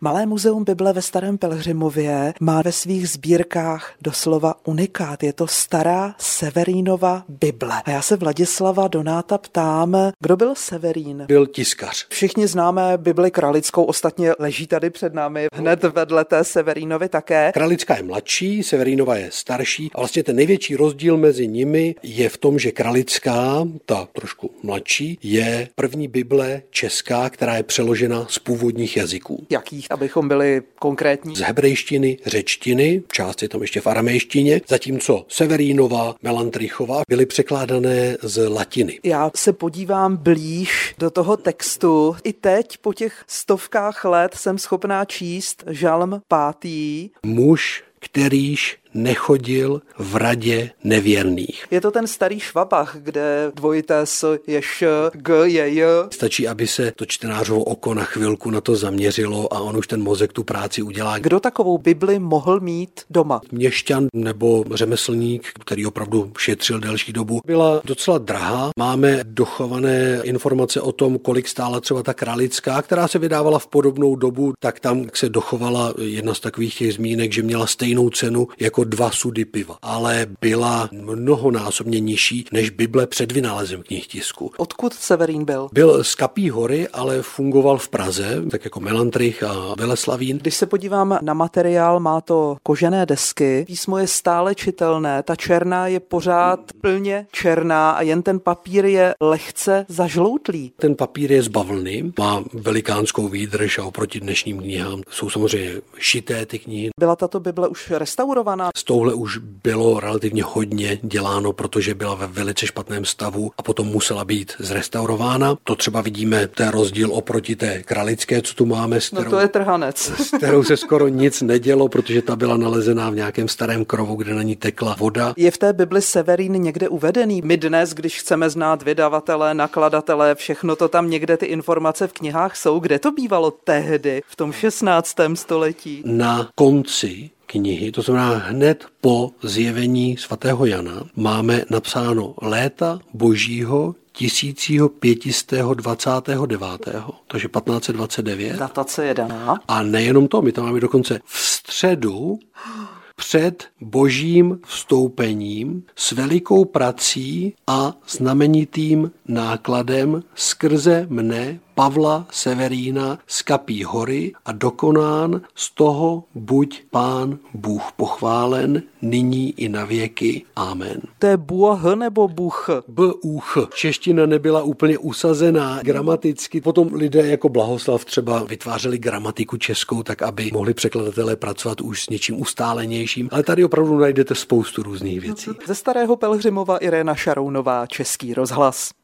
Malé muzeum Bible ve Starém Pelhřimově má ve svých sbírkách doslova unikát. Je to stará Severínova Bible. A já se Vladislava Donáta ptám, kdo byl Severín? Byl tiskař. Všichni známe Bibli kralickou, ostatně leží tady před námi hned vedle té Severínovy také. Kralická je mladší, Severínova je starší a vlastně ten největší rozdíl mezi nimi je v tom, že kralická, ta trošku mladší, je první Bible česká, která je přeložena z původních jazyků. Jakých? Abychom byli konkrétní? Z hebrejštiny, řečtiny, část je tam ještě v aramejštině, zatímco Severínova, Melantrichova byly překládané z latiny. Já se podívám blíž do toho textu. I teď po těch stovkách let jsem schopná číst žalm pátý. Muž, kterýž nechodil v radě nevěrných. Je to ten starý švabach, kde dvojité s je š, g je j. Stačí, aby se to čtenářovo oko na chvilku na to zaměřilo a on už ten mozek tu práci udělá. Kdo takovou Bibli mohl mít doma? Měšťan nebo řemeslník, který opravdu šetřil delší dobu, byla docela drahá. Máme dochované informace o tom, kolik stála třeba ta kralická, která se vydávala v podobnou dobu, tak tam se dochovala jedna z takových těch zmínek, že měla stejnou cenu jako dva sudy piva, ale byla mnohonásobně nižší než Bible před vynálezem knih tisku. Odkud Severín byl? Byl z Kapí hory, ale fungoval v Praze, tak jako Melantrich a Veleslavín. Když se podívám na materiál, má to kožené desky, písmo je stále čitelné, ta černá je pořád plně černá a jen ten papír je lehce zažloutlý. Ten papír je z bavlny, má velikánskou výdrž a oproti dnešním knihám jsou samozřejmě šité ty knihy. Byla tato Bible už restaurovaná? S touhle už bylo relativně hodně děláno, protože byla ve velice špatném stavu a potom musela být zrestaurována. To třeba vidíme, ten rozdíl oproti té kralické, co tu máme. S kterou, no to je trhanec. S kterou se skoro nic nedělo, protože ta byla nalezená v nějakém starém krovu, kde na ní tekla voda. Je v té Bibli Severín někde uvedený? My dnes, když chceme znát vydavatele, nakladatele, všechno to tam někde ty informace v knihách jsou. Kde to bývalo tehdy, v tom 16. století? Na konci knihy, to znamená hned po zjevení svatého Jana, máme napsáno léta božího 1529, takže 1529. Datace je daná. A nejenom to, my tam máme dokonce v středu před božím vstoupením s velikou prací a znamenitým nákladem skrze mne Pavla Severína z Kapí hory a dokonán z toho buď pán Bůh pochválen nyní i na věky. Amen. To je Bůh nebo Bůh? Bůh. Čeština nebyla úplně usazená gramaticky. Potom lidé jako Blahoslav třeba vytvářeli gramatiku českou, tak aby mohli překladatelé pracovat už s něčím ustálenějším. Ale tady opravdu najdete spoustu různých věcí. Ze starého Pelhřimova Irena Šarounová, Český rozhlas.